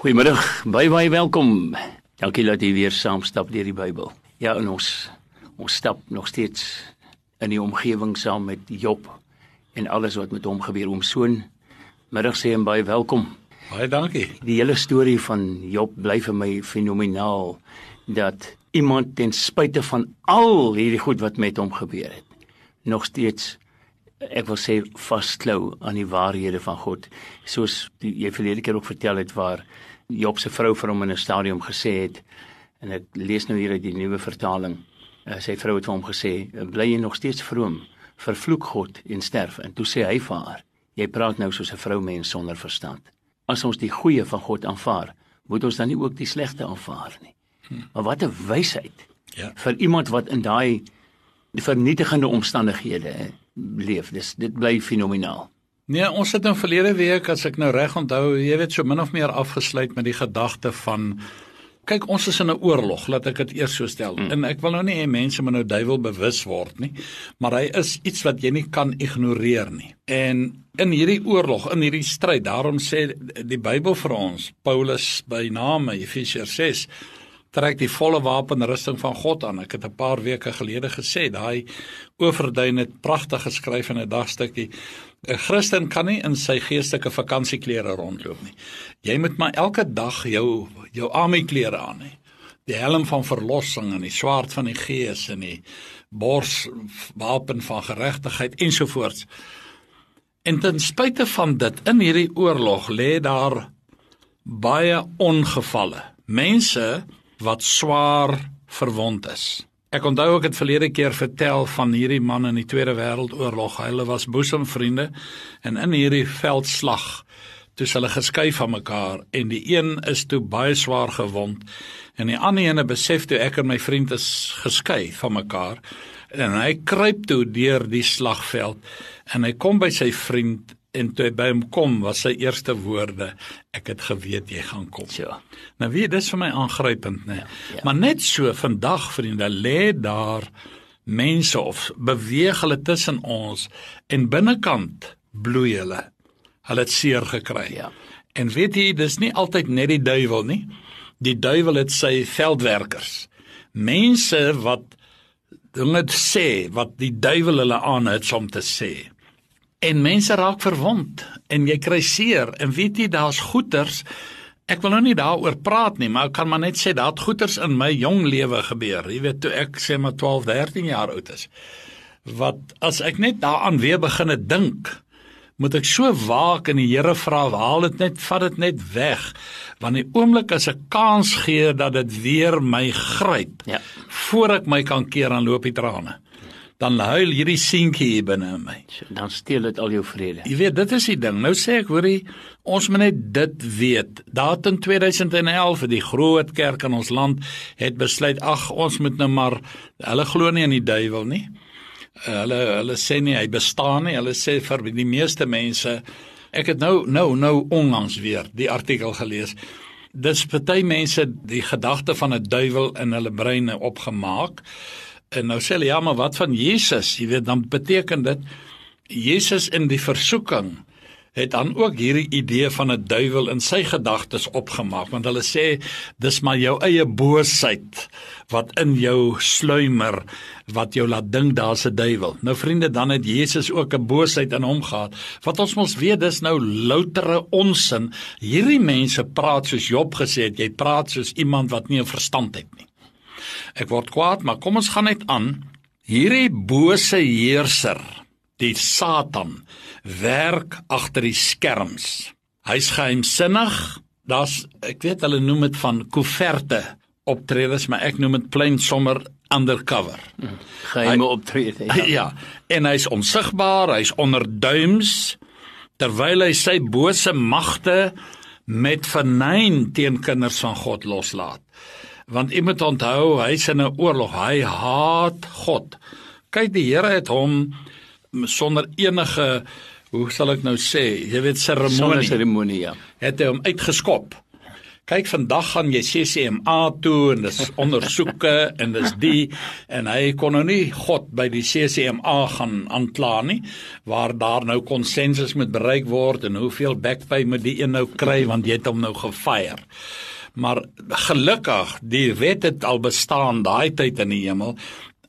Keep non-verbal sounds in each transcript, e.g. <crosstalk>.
Goeiemiddag, baie baie welkom. Dankie dat jy weer saam stap deur die Bybel. Ja, en ons ons stap nog steeds in die omgewing saam met Job en alles wat met hom gebeur. Oom Soon, middag sê en baie welkom. Baie dankie. Die hele storie van Job bly vir my fenomenaal dat iemand ten spyte van al hierdie goed wat met hom gebeur het, nog steeds ek wil sê vasklou aan die waarhede van God. Soos die, jy verlede keer ook vertel het waar Job se vrou vir hom in 'n stadium gesê het en ek lees nou hier uit die nuwe vertaling. Uh, sy vrou het vir hom gesê: "Bly jy nog steeds vroom? Vervloek God en sterf." En toe sê hy vir haar: "Jy praat nou soos 'n vroumens sonder verstand. As ons die goeie van God aanvaar, moet ons dan nie ook die slegte aanvaar nie." Hm. Maar wat 'n wysheid. Ja. vir iemand wat in daai vernietigende omstandighede leef. Dis dit bly fenomenaal. Nee, ons het nou verlede week as ek nou reg onthou, jy weet so min of meer afgesluit met die gedagte van kyk ons is in 'n oorlog, laat ek dit eers so stel. Mm. En ek wil nou nie hê mense moet nou duiwel bewus word nie, maar hy is iets wat jy nie kan ignoreer nie. En in hierdie oorlog, in hierdie stryd, daarom sê die Bybel vir ons, Paulus by name Efesiërs 6 trek die volle wapenrusting van God aan. Ek het 'n paar weke gelede gesê, daai oorverduin het pragtig geskryf in 'n dagstukkie 'n Christen kan nie in sy geestelike vakansieklere rondloop nie. Jy moet maar elke dag jou jou armieklere aan hê. Die helm van verlossing en die swaard van die gees en die borswapen van geregtigheid ensovoorts. En ten spyte van dit in hierdie oorlog lê daar baie ongevalle. Mense wat swaar verwond is. Ek onthou ek het verlede keer vertel van hierdie man in die Tweede Wêreldoorlog. Hulle was boesemvriende en in hierdie veldslag toe hulle geskei van mekaar en die een is toe baie swaar gewond en die ander ene besef toe ek en my vriend is geskei van mekaar en hy kruip toe deur die slagveld en hy kom by sy vriend en toe hy by hom kom was sy eerste woorde ek het geweet jy gaan kom. Ja. Nou weet dis vir my aangrypend nê. Ja, ja. Maar net so vandag vriende lê daar mense of beweeg hulle tussen ons en binnekant bloei hulle. Hulle het seer gekry. Ja. En weet jy dis nie altyd net die duiwel nie. Die duiwel het sy veldwerkers. Mense wat dinge sê wat die duiwel hulle aan het om te sê. En mense raak verwond en jy kry seer. En weet jy daar's goeters. Ek wil nou nie daaroor praat nie maar ek kan maar net sê daar het goeters in my jong lewe gebeur. Jy weet toe ek sê maar 12 13 jaar oud is wat as ek net daaraan weer begine dink moet ek so waak en die Here vra haal dit net vat dit net weg. Want die oomblik as ek kans gee dat dit weer my gryp ja. voor ek my kan keer aan loop die trane dan huil hierdie seentjie hier binne in my. Dan steel dit al jou vrede. Jy weet, dit is die ding. Nou sê ek, hoorie, ons moet net dit weet. Daar in 2011 die groot kerk in ons land het besluit, ag, ons moet nou maar hulle glo nie in die duiwel nie. Hulle hulle sê nie hy bestaan nie. Hulle sê vir die meeste mense ek het nou nou nou onlangs weer die artikel gelees. Dis party mense die gedagte van 'n duiwel in hulle breine opgemaak. En nou sê hulle ja, maar wat van Jesus? Jy weet, dan beteken dit Jesus in die versoeking het dan ook hierdie idee van 'n duiwel in sy gedagtes opgemaak want hulle sê dis maar jou eie boosheid wat in jou sluimer wat jou laat dink daar's 'n duiwel. Nou vriende, dan het Jesus ook 'n boosheid in hom gehad. Wat ons mos weet dis nou loutere onsin. Hierdie mense praat soos Job gesê het, jy praat soos iemand wat nie 'n verstand het nie. Ek word kwaad, maar kom ons gaan net aan. Hierdie bose heerser, die Satan, werk agter die skerms. Hy's geheimsinnig. Daar's ek weet hulle noem dit van koeverte optredes, maar ek noem dit plain sommer undercover. Geheime optrede. <laughs> Ja. ja, en hy's onsigbaar, hy's onder duims terwyl hy sy bose magte met vernyn teen kinders van God loslaat want jy moet onthou hy's in 'n oorlog. Hy haat God. Kyk die Here het hom sonder enige hoe sal ek nou sê jy weet seremonie seremonie ja. het hy hom uitgeskop. Kyk vandag gaan jy CCMA toe en dis ondersoeke <laughs> en dis die en hy kon nou nie God by die CCMA gaan aankla nie waar daar nou konsensus moet bereik word en hoeveel backpay moet die een nou kry want jy het hom nou gefire. Maar gelukkig, die wet het al bestaan daai tyd in die hemel.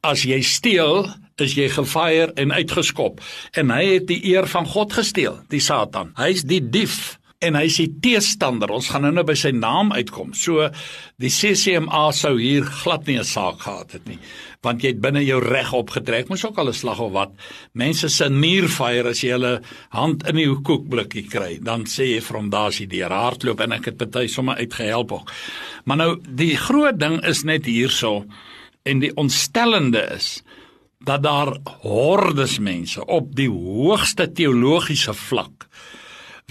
As jy steel, is jy gefire en uitgeskop. En hy het die eer van God gesteel, die Satan. Hy's die dief en hy die teestander. Ons gaan nou nou by sy naam uitkom. So die CCMA sou hier glad nie 'n saak gehad het nie, want jy het binne jou reg opgetrek. Moes ook al 'n slag of wat. Mense se nierfire as jy hulle hand in die koekblikkie kry, dan sê jy hom daar's die deur hardloop en ek het party sommer uitgehelp ook. Maar nou die groot ding is net hierso en die ontstellende is dat daar hordes mense op die hoogste teologiese vlak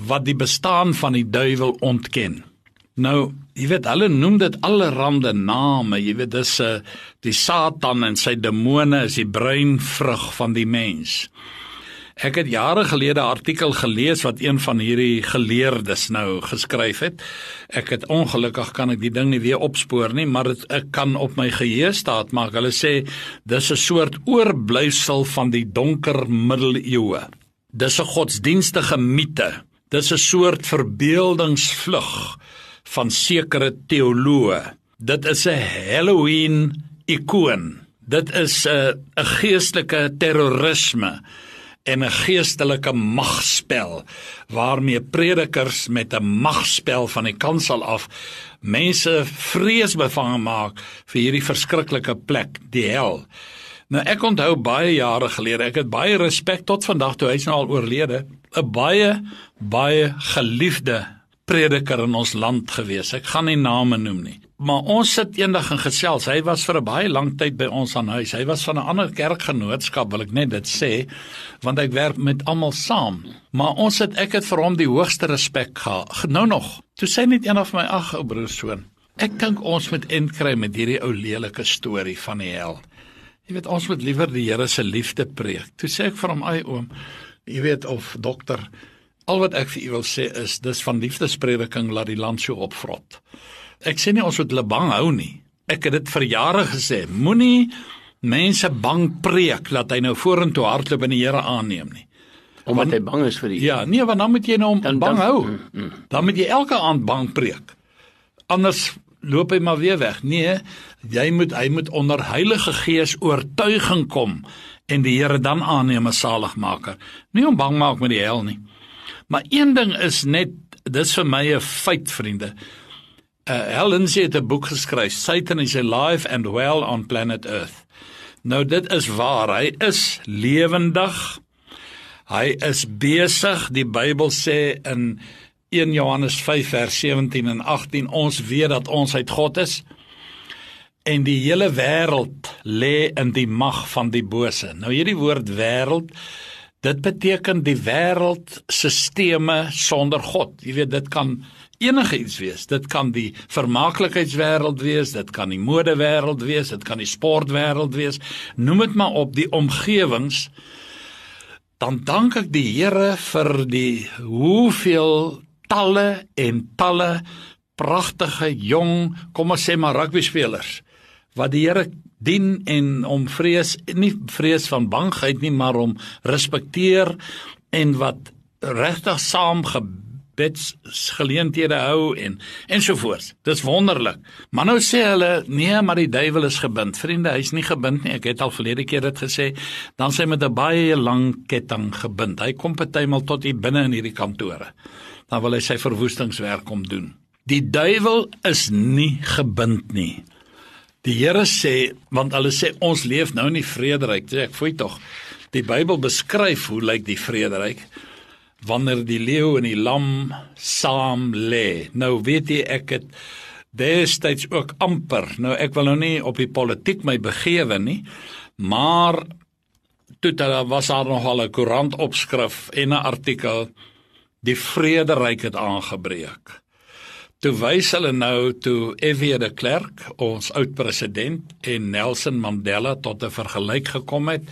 wat die bestaan van die duiwel ontken. Nou, jy weet hulle noem dit allerlei name, jy weet dis 'n uh, eh, die Satan en sy demone is die breinvrug van die mens. Ek het jare gelede 'n artikel gelees wat een van hierdie geleerdes nou geskryf het. Ek het ongelukkig kan ek die ding nie weer opspoor nie, maar dit ek kan op my geheue staat maak. Hulle sê dis 'n soort oorblyfsel van die donker middeleeue. Dis 'n godsdienstige mite Dis 'n soort verbeeldingsvlug van sekere teoloë. Dit is 'n Halloween ikoon. Dit is 'n 'n geestelike terrorisme en 'n geestelike magspel waarmee predikers met 'n magspel van die kansel af mense vreesbevange maak vir hierdie verskriklike plek, die hel. Nou ek onthou baie jare gelede, ek het baie respek tot vandag toe hy's nou al oorlede, 'n baie baie geliefde prediker in ons land gewees. Ek gaan nie name noem nie. Maar ons sit eendag in gesels. Hy was vir 'n baie lang tyd by ons aan huis. Hy was van 'n ander kerkgenootskap, wil ek net dit sê, want ek werk met almal saam. Maar ons het ek het vir hom die hoogste respek gehad. Nou nog. Toe sê net een van my ag ou broersoon. Ek dink ons moet inkry met hierdie ou lelike storie van die hel. Jy weet ons moet liewer die Here se liefde preek. Toe sê ek vir hom, "Ai oom, jy weet of dokter al wat ek vir u wil sê is dis van liefdesprediking laat die land so opvrot. Ek sê nie ons moet hulle bang hou nie. Ek het dit vir jare gesê, moenie mense bang preek dat hy nou vorentoe hardloop en die Here aanneem nie. Omdat hy bang is vir die Ja, nee, want dan moet jy nou hom bang dan, hou. Mm, mm. Dan moet jy elke aand bang preek. Anders loop hy maar weer weg. Nee, jy moet hy moet onder Heilige Gees oortuiging kom en die Here dan aanneem as saligmaker. Nie om bang maak met die hel nie. Maar een ding is net dis vir my 'n feit vriende. Uh Helen sê het 'n boek geskryf, Satan is alive and well on planet Earth. Nou dit is waar, hy is lewendig. Hy is besig, die Bybel sê in 1 Johannes 5 vers 17 en 18 ons weet dat ons uit God is en die hele wêreld lê in die mag van die bose. Nou hierdie woord wêreld dit beteken die wêreldstelsels sonder God. Jy weet dit kan enige iets wees. Dit kan die vermaaklikheidswêreld wees, dit kan die modewêreld wees, dit kan die sportwêreld wees. Noem dit maar op die omgewings. Dan dank ek die Here vir die hoeveel talle en talle pragtige jong, kom ons sê maar rugby spelers wat die Here dien en om vrees nie vrees van bangheid nie maar om respekteer en wat regtig saam gebeds geleenthede hou en ensovoorts. Dis wonderlik. Maar nou sê hulle nee, maar die duiwel is gebind. Vriende, hy's nie gebind nie. Ek het al verlede keer dit gesê. Dan sê met 'n baie lang ketting gebind. Hy kom partymal tot hier binne in hierdie kantore. Dan wil hy sy verwoestingswerk kom doen. Die duiwel is nie gebind nie. Die Here sê want hulle sê ons leef nou in die vrederyk. Sê ek fooi tog. Die Bybel beskryf hoe lyk die vrederyk wanneer die leeu en die lam saam lê. Nou weet jy ek het destyds ook amper. Nou ek wil nou nie op die politiek my begewe nie, maar toe daar was daar nog al 'n koerant opskrif en 'n artikel die vrederyk het aangebreek. Toe wys hulle nou toe F.W. de Klerk, ons oud president en Nelson Mandela tot 'n vergelyk gekom het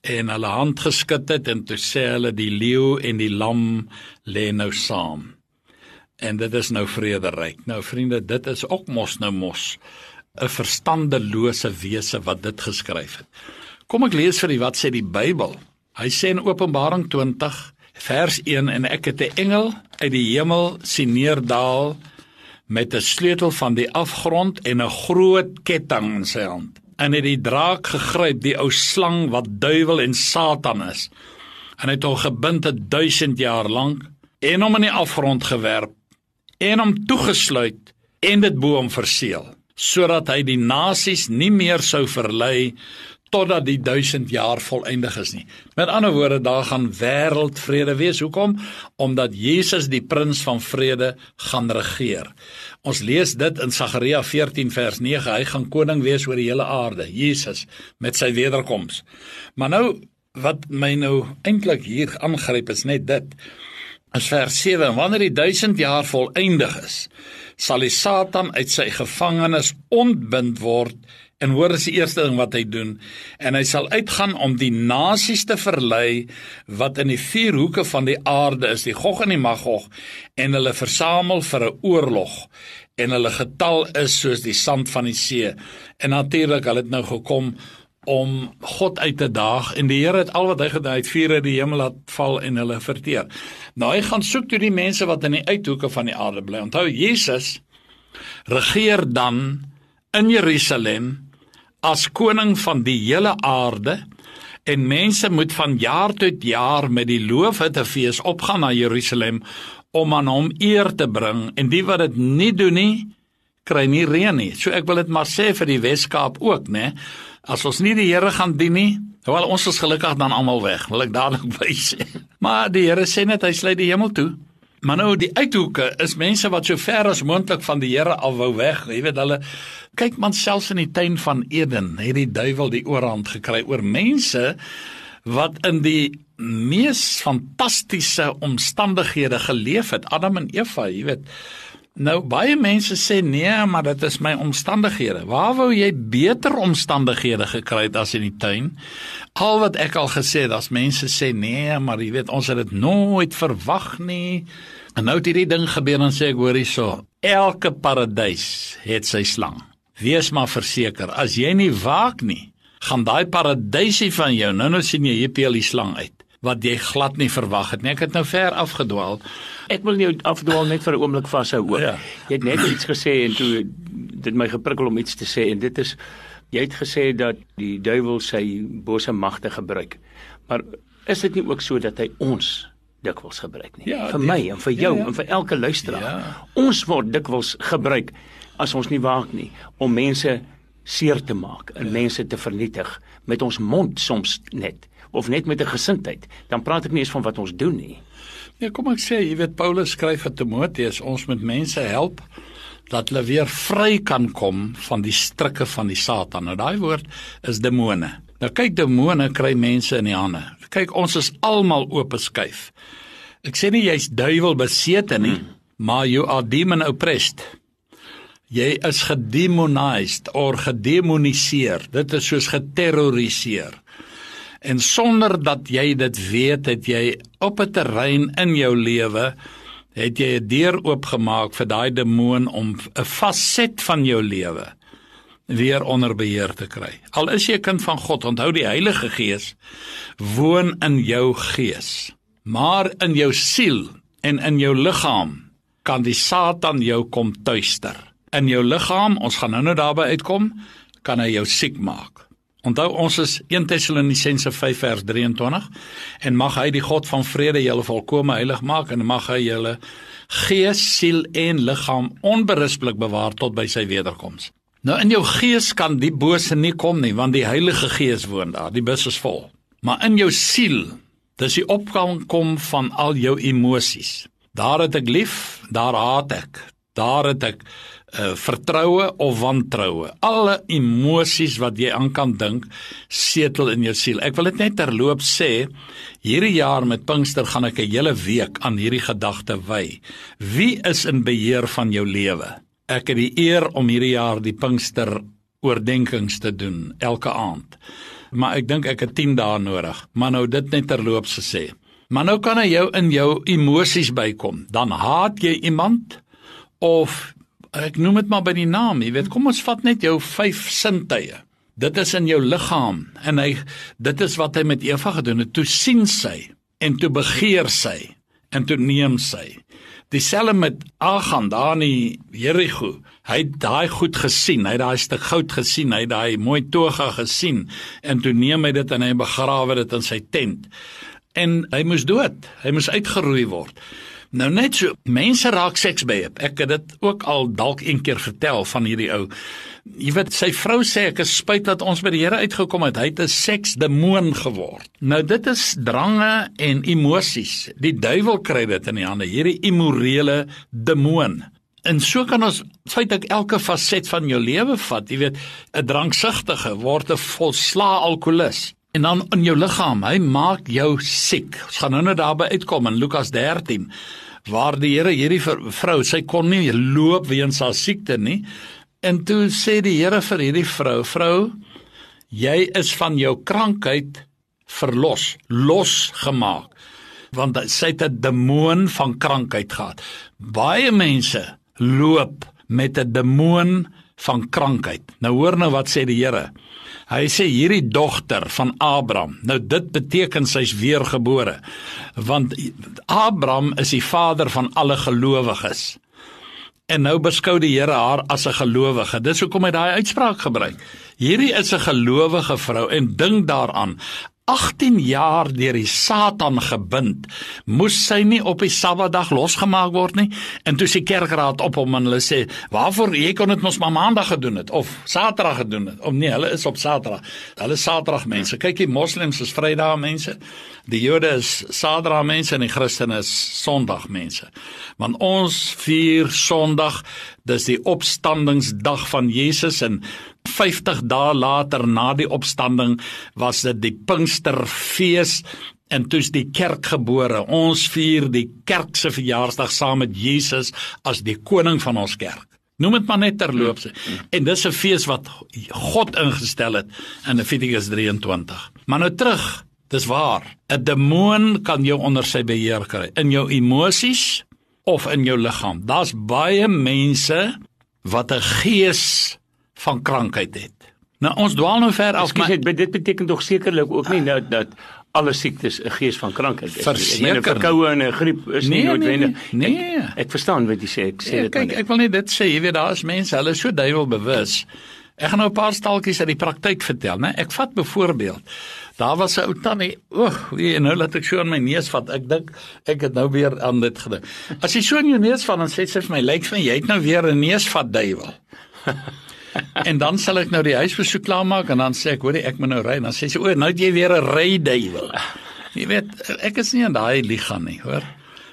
en hulle hand geskud het en toe sê hulle die leeu en die lam lê nou saam. en dit is nou vrederyk. Nou vriende, dit is ook mos nou mos 'n verstandelose wese wat dit geskryf het. Kom ek lees vir u wat sê die Bybel. Hy sê in Openbaring 20 vers 1 en ek het 'n engel uit die hemel sien neerdal met 'n sleutel van die afgrond en 'n groot ketting in sy hand. En hy het die draak gegryp, die ou slang wat duiwel en Satan is. En hy het hom gebind 1000 jaar lank en hom in die afgrond gewerp en hom toegesluit en dit bo hom verseël sodat hy die nasies nie meer sou verlei totdat die 1000 jaar volëindig is nie. Met ander woorde, daar gaan wêreldvrede wees. Hoekom? Omdat Jesus die prins van vrede gaan regeer. Ons lees dit in Sagaria 14 vers 9. Hy gaan koning wees oor die hele aarde, Jesus met sy wederkoms. Maar nou wat my nou eintlik hier aangryp is net dit. As vers 7, wanneer die 1000 jaar volëindig is, sal die Satan uit sy gevangenes ontbind word en hoor is die eerste ding wat hy doen en hy sal uitgaan om die nasies te verlei wat in die vier hoeke van die aarde is die Gog en die Magog en hulle versamel vir 'n oorlog en hulle getal is soos die sand van die see en natuurlik hulle het nou gekom om God uit te daag en die Here het al wat hy gedoen het vuur uit die hemel laat val en hulle verteer. Nou hy gaan soek toe die mense wat in die uithoeke van die aarde bly. Onthou Jesus regeer dan in Jerusalem as koning van die hele aarde en mense moet van jaar tot jaar met die loofhuttefees opgaan na Jerusalem om aan hom eer te bring en die wat dit nie doen nie kry nie reën nie. So ek wil dit maar sê vir die Weskaap ook, né? As ons nie die Here gaan dien nie, wel ons is gelukkig dan almal weg, wil ek dadelik <laughs> wys. maar die Here sê net hy sluit die hemel toe. Maar nou die uithoeke is mense wat so ver as moontlik van die Here af wou weg. Jy weet hulle kyk man selfs in die tuin van Eden, het die duiwel die oorhand gekry oor mense wat in die mees fantastiese omstandighede geleef het. Adam en Eva, jy weet, Nou baie mense sê nee, maar dit is my omstandighede. Waar wou jy beter omstandighede gekry het as in die tuin? Al wat ek al gesê het, as mense sê nee, maar jy weet ons het dit nooit verwag nie. En nou het hierdie ding gebeur en sê ek hoor hierso, elke paradys het sy slang. Wees maar verseker, as jy nie waak nie, gaan daai paradysie van jou nou nou sien jy hier peel die slang uit wat jy glad nie verwag het nie. Ek het nou ver afgedwaal. Ek wil nie afdwaal net vir 'n oomblik vashou ook. Ja. Jy het net iets gesê en toe dit my geprikkel om iets te sê en dit is jy het gesê dat die duiwel sy bose magte gebruik. Maar is dit nie ook so dat hy ons dikwels gebruik nie? Ja, vir die, my en vir jou ja, ja. en vir elke luisteraar. Ja. Ons word dikwels gebruik as ons nie waak nie om mense seer te maak en ja. mense te vernietig met ons mond soms net of net met 'n gesindheid, dan praat ek nie eens van wat ons doen nie. Nee, kom ek sê, jy weet Paulus skryf aan Timoteus, ons moet mense help dat hulle weer vry kan kom van die strikke van die Satan. Nou daai woord is demone. Nou kyk demone kry mense in die hande. Kyk, ons is almal oop skuif. Ek sê nie jy's duiwel besete nie, hmm. maar you are demon oppressed. Jy is gedemonized of gedemoniseer. Dit is soos geterroriseer. En sonder dat jy dit weet, het jy op 'n terrein in jou lewe het jy 'n deur oopgemaak vir daai demoon om 'n faset van jou lewe weer onder beheer te kry. Al is jy 'n kind van God, onthou die Heilige Gees woon in jou gees. Maar in jou siel en in jou liggaam kan die Satan jou kom tuister. In jou liggaam, ons gaan nou-nou daarby uitkom, kan hy jou siek maak. Onthou ons is 1 Tessalonisense 5 vers 23 en mag hy die God van vrede julle volkome heilig maak en mag hy julle gees, siel en liggaam onberispelik bewaar tot by sy wederkoms. Nou in jou gees kan die bose nie kom nie want die Heilige Gees woon daar, die bus is vol. Maar in jou siel, dis die opkom van al jou emosies. Daar het ek lief, daar haat ek. Daar het ek uh, vertroue of wantroue. Alle emosies wat jy aan kan dink, setel in jou siel. Ek wil dit net terloop sê, hierdie jaar met Pinkster gaan ek 'n hele week aan hierdie gedagte wy. Wie is in beheer van jou lewe? Ek het die eer om hierdie jaar die Pinkster oordeenkings te doen elke aand. Maar ek dink ek het 10 dae nodig. Maar nou dit net terloops gesê. Maar nou kan hy jou in jou emosies bykom. Dan haat jy iemand of ek noem dit maar by die naam, jy weet, kom ons vat net jou vyf sintuie. Dit is in jou liggaam en hy dit is wat hy met Eva gedoen het. Toe sien sy en toe begeer sy en toe neem sy. Dieselfde met Agan daar in Jerigo. Hy het daai goed gesien, hy het daai stuk goud gesien, hy het daai mooi toga gesien en toe neem hy dit en hy begrawe dit in sy tent. En hy moes dood. Hy moes uitgeroei word. Nou net so, mense raak seks hom. Ek het dit ook al dalk een keer vertel van hierdie ou. Jy weet sy vrou sê ek is spyt dat ons by die Here uitgekom het. Hy het 'n seksdemoon geword. Nou dit is drange en emosies. Die duiwel kry dit in die hande, hierdie immorele demoon. En so kan ons feitelik elke faset van jou lewe vat. Jy weet, 'n dranksugtige word 'n volslaa alkolikus. En dan in jou liggaam, hy maak jou siek. Ons gaan nou net daarby uitkom in Lukas 13 waar die Here hierdie vrou, sy kon nie loop weens haar siekte nie. En toe sê die Here vir hierdie vrou: "Vrou, jy is van jou krankheid verlos, losgemaak." Want sy het 'n demoon van krankheid gehad. Baie mense loop met 'n demoon van krankheid. Nou hoor nou wat sê die Here. Hy sê hierdie dogter van Abraham. Nou dit beteken sy's weergebore. Want Abraham is die vader van alle gelowiges. En nou beskou die Here haar as 'n gelowige. Dis hoekom hy daai uitspraak gebruik. Hierdie is 'n gelowige vrou en dink daaraan 18 jaar deur die Satan gebind, moes sy nie op die Sabbatdag losgemaak word nie. En toe sy kerkraad op hom en hulle sê, "Waarvoor jy kon dit mos maar Maandag gedoen het of Saterdag gedoen het?" Om nee, hulle is op Saterdag. Hulle Saterdag mense. Kyk, die moslems is Vrydag mense. Die Jode is Saterdag mense en die Christene is Sondag mense. Want ons vier Sondag, dis die opstandingsdag van Jesus en 50 dae later na die opstanding was dit die Pinksterfees en toe's die kerk gebore. Ons vier die kerk se verjaarsdag saam met Jesus as die koning van ons kerk. Noem dit maar net terloops. En dis 'n fees wat God ingestel het in Levitikus 23. Maar nou terug, dis waar. 'n Demoon kan jou onder sy beheer kry in jou emosies of in jou liggaam. Daar's baie mense wat 'n gees van krankheid het. Nou ons dwaal nou ver af, maar dit, dit beteken tog sekerlik ook nie nou dat alle siektes 'n gees van krankheid is. Verseker. 'n Verkoue en 'n griep is nie nee, noodwendig. Nee, nee. Ek, ek verstaan wat jy sê. Ek sê ja, dit kyk, ek wil net dit sê, jy weet daar is mense, hulle is so duiwelbewus. Ek gaan nou 'n paar staaltjies uit die praktyk vertel, né? Ek vat byvoorbeeld Daar was 'n ou tannie, oeg, wie nou laat ek so in my neus vat. Ek dink ek het nou weer aan dit gedink. As jy so in jou neus vat, dan sê sy vir my, lyk vir my jy het nou weer 'n neusvat duiwel. <laughs> <laughs> en dan sal ek nou die huisbesoek klaarmaak en dan sê ek hoorie ek moet nou ry en dan sê sy o nou het jy weer 'n ryduiwel. <laughs> Jy weet ek is nie aan daai ligaan nie, hoor.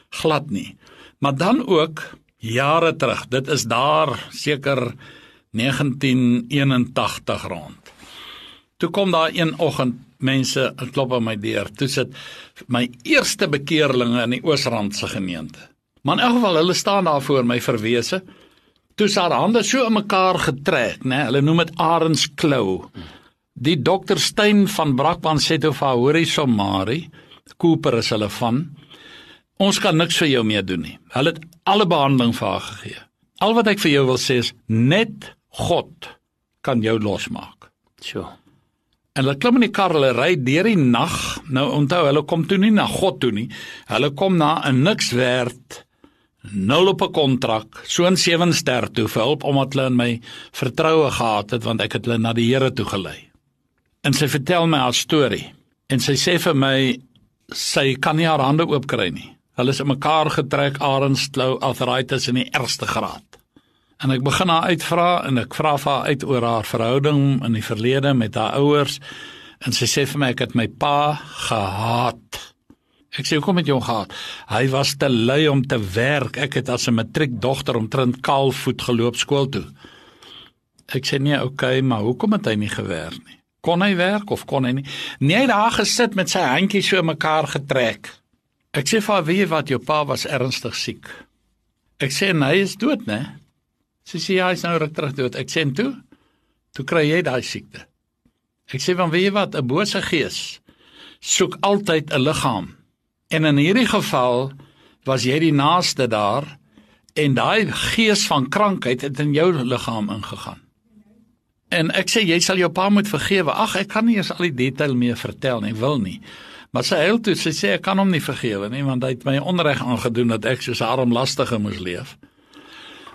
Glad nie. Maar dan ook jare terug, dit is daar seker 1981 rond. Toe kom daar een oggend mense klop aan my deur. Toe sit my eerste bekeerlinge in die Oosrand se gemeente. Maar in elk geval hulle staan daar voor my verwese toe sy haar hande so in mekaar getrek, né? Hulle noem dit arensklou. Die dokter Stein van Brakpan sê toe vir haar, hoorie Somari, Cooper is hulle van. Ons kan niks vir jou meer doen nie. Hulle het alle behandeling vir haar gegee. Al wat ek vir jou wil sê is net God kan jou losmaak. So. En hulle klim in die kar, hulle ry deur die nag. Nou onthou, hulle kom toe nie na God toe nie. Hulle kom na 'n niks werd nul op 'n kontrak, so 'n 7 ster toe vir hulp omdat hulle in my vertroue gehad het want ek het hulle na die Here toe gelei. En sy vertel my haar storie en sy sê vir my sy kan nie haar hande oop kry nie. Hulle is in mekaar getrek, arensklou, arthritis in die ergste graad. En ek begin haar uitvra en ek vra vir haar uit oor haar verhouding in die verlede met haar ouers en sy sê vir my ek het my pa gehaat. Ek sê hoekom het jy hom gehad? Hy was te lui om te werk. Ek het as 'n matriekdogter omtrent kaalvoet geloop skool toe. Ek sê nee, okay, maar hoekom het hy nie gewerk nie? Kon hy werk of kon hy nie? Nee, hy het daar gesit met sy handjies so mekaar getrek. Ek sê vir wie wat jou pa was ernstig siek. Ek sê hy is dood, né? Sy sê ja, hy is nou ruk terug dood. Ek sê en toe? Toe kry jy daai siekte. Ek sê van wie wat 'n bose gees soek altyd 'n liggaam En in hierdie geval was jy die naaste daar en daai gees van krankheid het in jou liggaam ingegaan. En ek sê jy sal jou pa moet vergewe. Ag, ek kan nie eers al die detail meer vertel nie, wil nie. Maar sy huil toe, sy sê ek kan hom nie vergewe nie want hy het my onreg aangedoen dat ek soos 'n armlastige moes leef.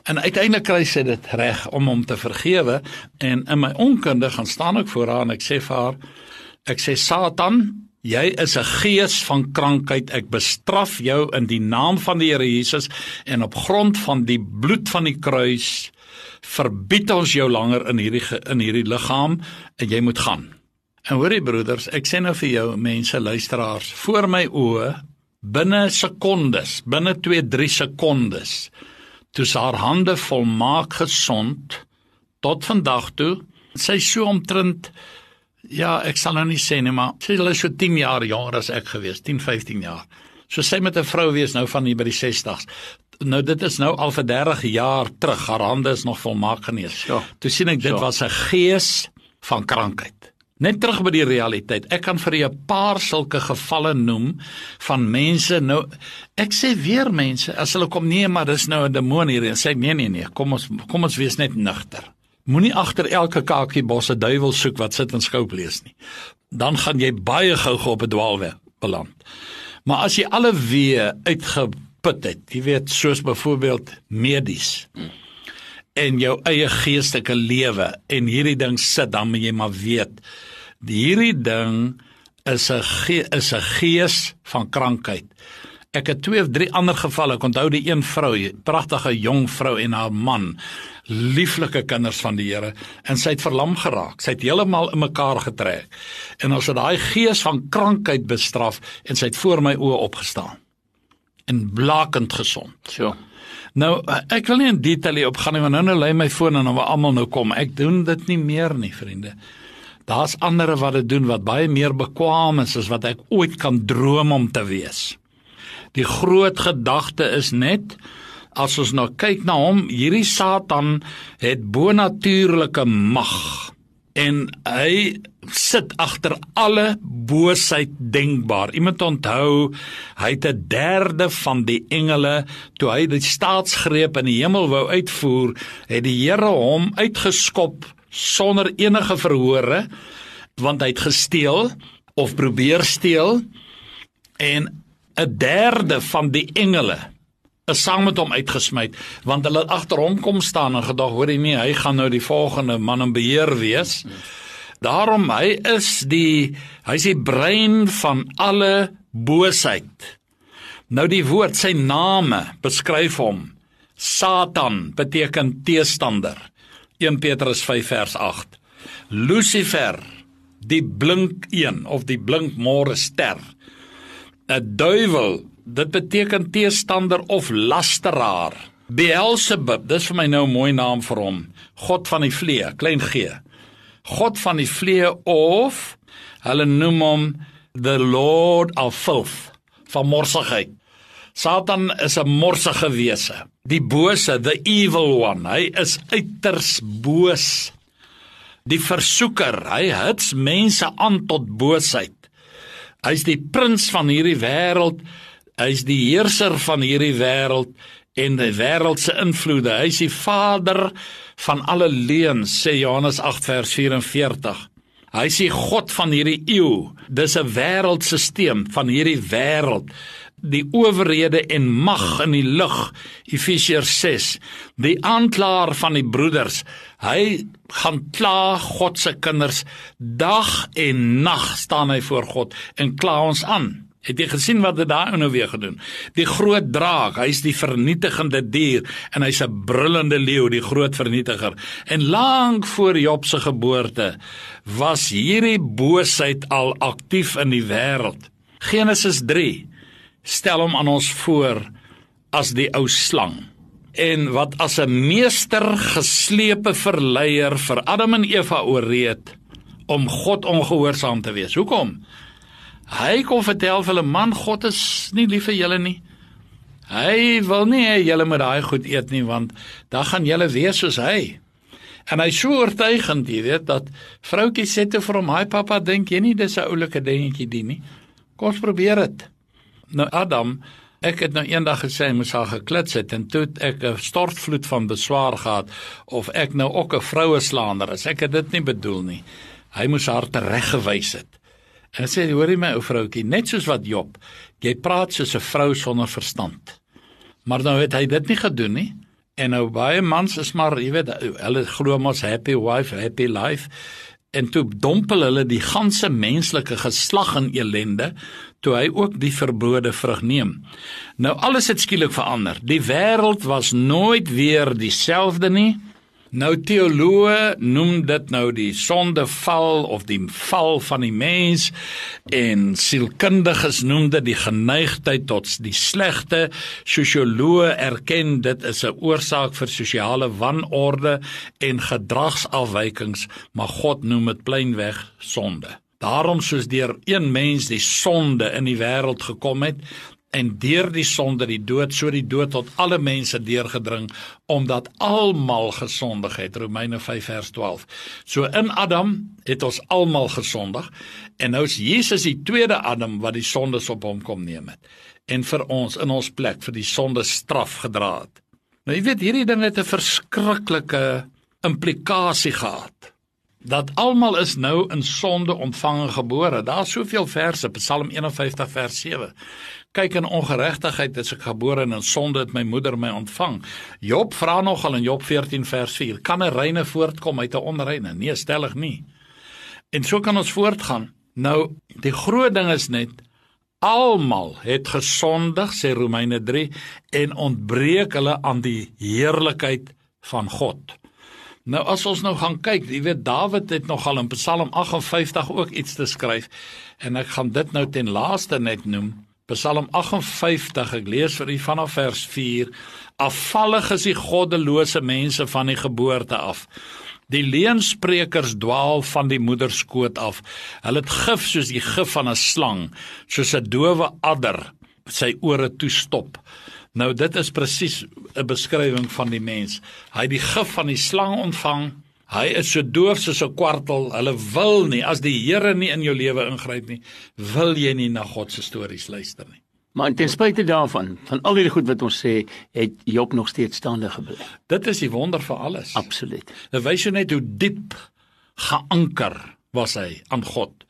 En uiteindelik kry sy dit reg om hom te vergewe en in my onkunde gaan staan ek voor haar en ek sê vir haar ek sê Satan, jy is 'n gees van krankheid. Ek bestraf jou in die naam van die Here Jesus en op grond van die bloed van die kruis verbied ons jou langer in hierdie in hierdie liggaam en jy moet gaan. En hoorie broeders, ek sê nou vir jou mense luisteraars, voor my oë binne sekondes, binne 2-3 sekondes, toe haar hande volmaak gesond tot vandag toe, sy so omtrent ja, ek sal nou nie sê nie, maar sy is so 10 jaar jonger as ek gewees, 10, 15 jaar. So sy met 'n vrou wees nou van hier by die 60s nou dit is nou al vir 30 jaar terug. Haar hande is nog volmaak genees. Ja. Toe sien ek dit ja. was 'n gees van krankheid. Net terug by die realiteit. Ek kan vir julle 'n paar sulke gevalle noem van mense nou ek sê weer mense as hulle kom nee maar dis nou 'n demoon hier en sê nee nee nee kom ons kom ons wees net nugter. Moenie agter elke kakie bosse duiwel soek wat sit en skou lees nie. Dan gaan jy baie gou-gou op 'n dwaalweg beland. Maar as jy alle wee uitge geput het, jy weet soos byvoorbeeld medies en jou eie geestelike lewe en hierdie ding sit dan moet jy maar weet hierdie ding is 'n is 'n gees van krankheid. Ek het twee of drie ander gevalle. Ek onthou die een vrou, pragtige jong vrou en haar man, lieflike kinders van die Here, en sy het verlam geraak. Sy het heeltemal in mekaar getrek. En ons het daai gees van krankheid bestraf en sy het voor my oë opgestaan en blakend gesond. So. Nou ek wil nie in detail op gaan nie want nou nou lê my foon en dan wil almal nou kom. Ek doen dit nie meer nie, vriende. Daar's ander wat dit doen wat baie meer bekwame is as wat ek ooit kan droom om te wees. Die groot gedagte is net as ons nou kyk na hom, hierdie Satan het bonatuurlike mag en hy sit agter alle boosheid denkbaar. Iemand onthou, hy het 'n derde van die engele toe hy die staatsgreep in die hemel wou uitvoer, het die Here hom uitgeskop sonder enige verhore want hy het gesteel of probeer steel en 'n derde van die engele is saam met hom uitgesmy want hulle agter hom kom staan en gedag hoor jy nie hy gaan nou die volgende man in beheer wees. Daarom hy is die hy's die brein van alle boosheid. Nou die woord sy name beskryf hom. Satan beteken teestander. 1 Petrus 5 vers 8 lucifer die blink een of die blink môre ster 'n duiwel dit beteken teestander of lasteraar. Beelzebub, dis vir my nou 'n mooi naam vir hom. God van die vlee, klein g. God van die vlee of hulle noem hom the lord of filth, van morsigheid. Satan is 'n morsige wese. Die bose, the evil one. Hy is uiters boos. Die versoeker, hy hits mense aan tot boosheid. Hy's die prins van hierdie wêreld Hy's die heerser van hierdie wêreld en die wêreld se invloede. Hy's die vader van alle leuns, sê Johannes 8 vers 44. Hy's die God van hierdie eeu. Dis 'n wêreldstelsel van hierdie wêreld die owerhede en mag in die lug Efesiërs 6 die aanklaer van die broeders hy gaan kla God se kinders dag en nag staan hy voor God en kla ons aan Het jy gesien wat dit daar nou weer gedoen? Die groot draak, hy's die vernietigende dier en hy's 'n brullende leeu, die groot vernietiger. En lank voor Job se geboorte was hierdie boosheid al aktief in die wêreld. Genesis 3 stel hom aan ons voor as die ou slang en wat as 'n meester geslepe verleier vir Adam en Eva ooreed om God ongehoorsaam te wees. Hoekom? Hy kom vertel vir hulle man God is nie lief vir julle nie. Hy wil nie hê julle moet daai goed eet nie want dan gaan julle wees soos hy. En hy sou oortuigend, jy weet, dat vroutjie sê te vir hom, "Haai pappa, dink jy nie dis 'n oulike dingetjie die nie? Kom ons probeer dit." Nou Adam, ek het nou eendag gesê moes haar geklits het en toe het ek 'n stortvloed van beswaar gehad of ek nou ook 'n vroue slaander is. Ek het dit nie bedoel nie. Hy moes haar tereggewys het. En sê hoorie my ou vroutjie, net soos wat Job, jy praat soos 'n vrou sonder verstand. Maar nou het hy dit nie gedoen nie. En nou baie mans is maar, jy weet, hulle glo mos happy wife, happy life en toe dompel hulle die ganse menslike geslag in elende toe hy ook die verbode vrug neem. Nou alles het skielik verander. Die wêreld was nooit weer dieselfde nie. Nou teoloë noem dit nou die sondeval of die val van die mens en sielkundiges noem dit die geneigtheid tot die slegte. Sosioloë erken dit is 'n oorsaak vir sosiale wanorde en gedragsafwykings, maar God noem dit plainweg sonde. Daarom soos deur een mens die sonde in die wêreld gekom het, en deur die sonde die dood so die dood tot alle mense deurgedring omdat almal gesondig het. Romeine 5 vers 12 so in Adam het ons almal gesondig en nou is Jesus die tweede Adam wat die sondes op hom kom neem het en vir ons in ons plek vir die sonde straf gedra het. Nou jy weet hierdie ding het 'n verskriklike implikasie gehad dat almal is nou in sonde ontvang gebore. Daar's soveel verse, Psalm 51 vers 7. Kyk in ongeregtigheid is ek gebore en in sonde het my moeder my ontvang. Job vra nogal in Job 14 vers 4, kan 'n reine voortkom uit 'n onreine? Nee, stellig nie. En so kan ons voortgaan. Nou, die groot ding is net almal het gesondig, sê Romeine 3, en ontbreek hulle aan die heerlikheid van God. Nou as ons nou gaan kyk, jy weet Dawid het nogal in Psalm 58 ook iets te skryf en ek gaan dit nou ten laaste net noem. Psalm 58, ek lees vir u vanaf vers 4. Afvallig is die goddelose mense van die geboorte af. Die leensprekers dwaal van die moederskoot af. Hulle het gif soos die gif van 'n slang, soos 'n dowe adder sy ore toe stop. Nou dit is presies 'n beskrywing van die mens. Hy het die gif van die slang ontvang Hy is so doof soos 'n kwartel. Hulle wil nie as die Here nie in jou lewe ingryp nie, wil jy nie na God se stories luister nie. Maar ten spyte daarvan, van al die goed wat ons sê, het Job nog steeds staande gebly. Dit is die wonder vir alles. Absoluut. Dit wys jou net hoe diep geanker was hy aan God.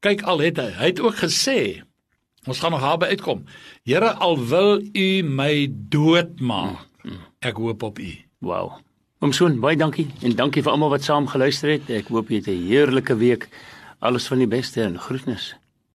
Kyk al het hy, hy het ook gesê, ons gaan nog daarby uitkom. Here, al wil U my doodmaak, mm, mm. ek hoop op U. Wow. Oom Soon, baie dankie en dankie vir almal wat saam geluister het. Ek hoop jy het 'n heerlike week. Alles van die beste en groetnisse.